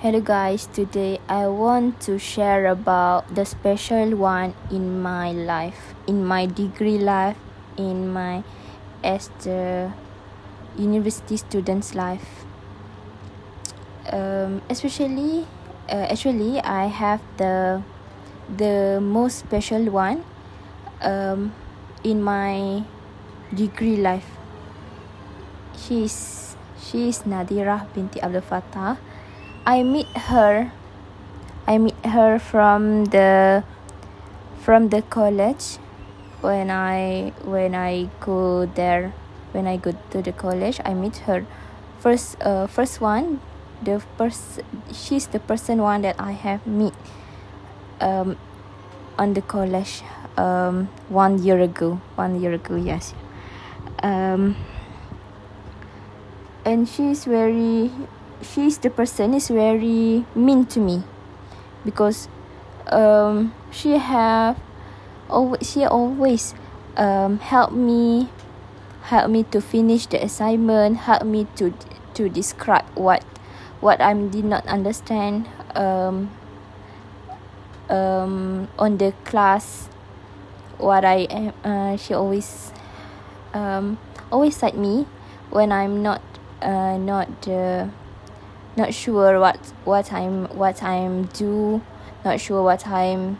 Hello guys, today I want to share about the special one in my life, in my degree life, in my as the university student's life. Um, especially, uh, actually, I have the the most special one um, in my degree life. She's she's Nadira binti Abdul Fattah. I meet her. I meet her from the from the college when I when I go there when I go to the college I meet her. First uh first one the first she's the person one that I have meet um on the college um one year ago one year ago yes. Um and she's very she's the person is very mean to me. Because um she have always she always um help me help me to finish the assignment help me to to describe what what I did not understand um um on the class what I am uh she always um always cite me when I'm not uh not uh not sure what what I'm what I'm do not sure what I'm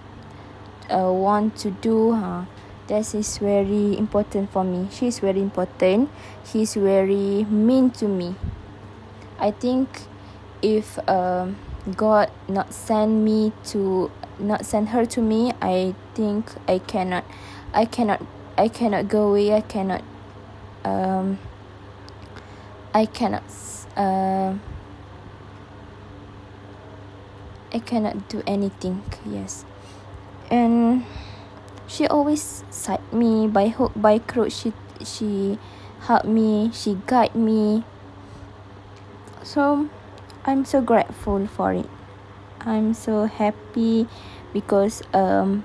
uh, want to do huh? This is very important for me. She's very important. She's very mean to me. I think if um God not send me to not send her to me I think I cannot I cannot I cannot go away. I cannot um I cannot uh I cannot do anything yes. And she always side me by hook by crook she she help me she guide me. So I'm so grateful for it. I'm so happy because um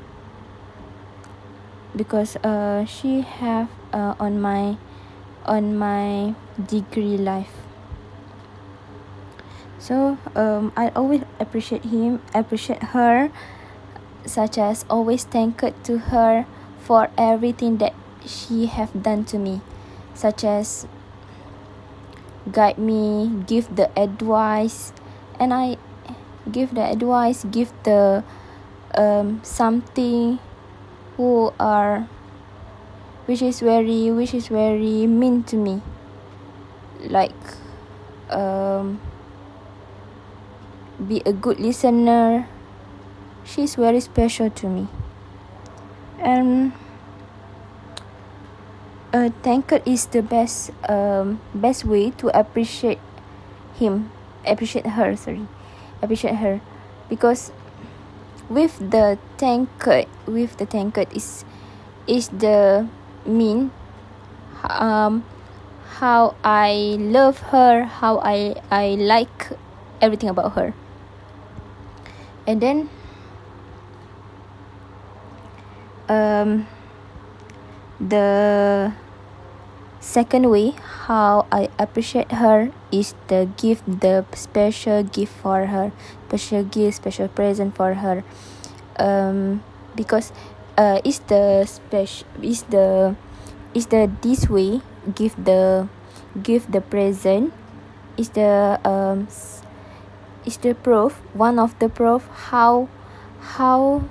because uh she have uh on my on my degree life so um I always appreciate him appreciate her such as always thanked to her for everything that she have done to me such as guide me give the advice and I give the advice give the um something who are which is very which is very mean to me. Like um be a good listener. She's very special to me. And a tankard is the best um best way to appreciate him appreciate her sorry appreciate her. Because with the tankard with the tankard is is the mean um how I love her how I I like everything about her and then um the second way how I appreciate her is the gift the special gift for her special gift special present for her. Um because uh is the special is the is the this way give the give the present is the um is the proof one of the proof how how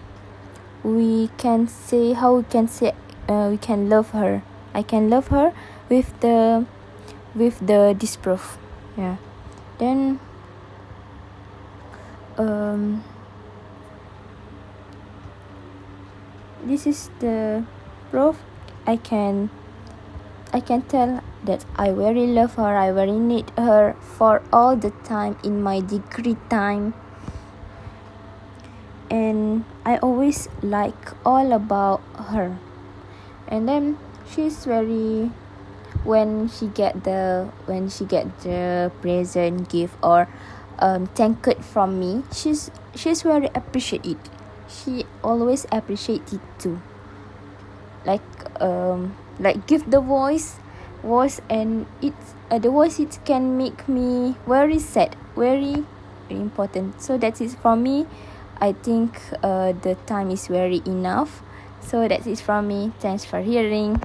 we can say how we can say uh, we can love her. I can love her with the with the disproof. Yeah. Then um this is the proof. I can I can tell that I very love her I very need her for all the time in my degree time. And I always like all about her. And then she's very when she get the when she get the present gift or um tankard from me she's she's very appreciate it she always appreciate it too. Like um like give the voice voice and it's uh, the voice it can make me very sad very important. So that is for me I think uh the time is very enough. So that is from me. Thanks for hearing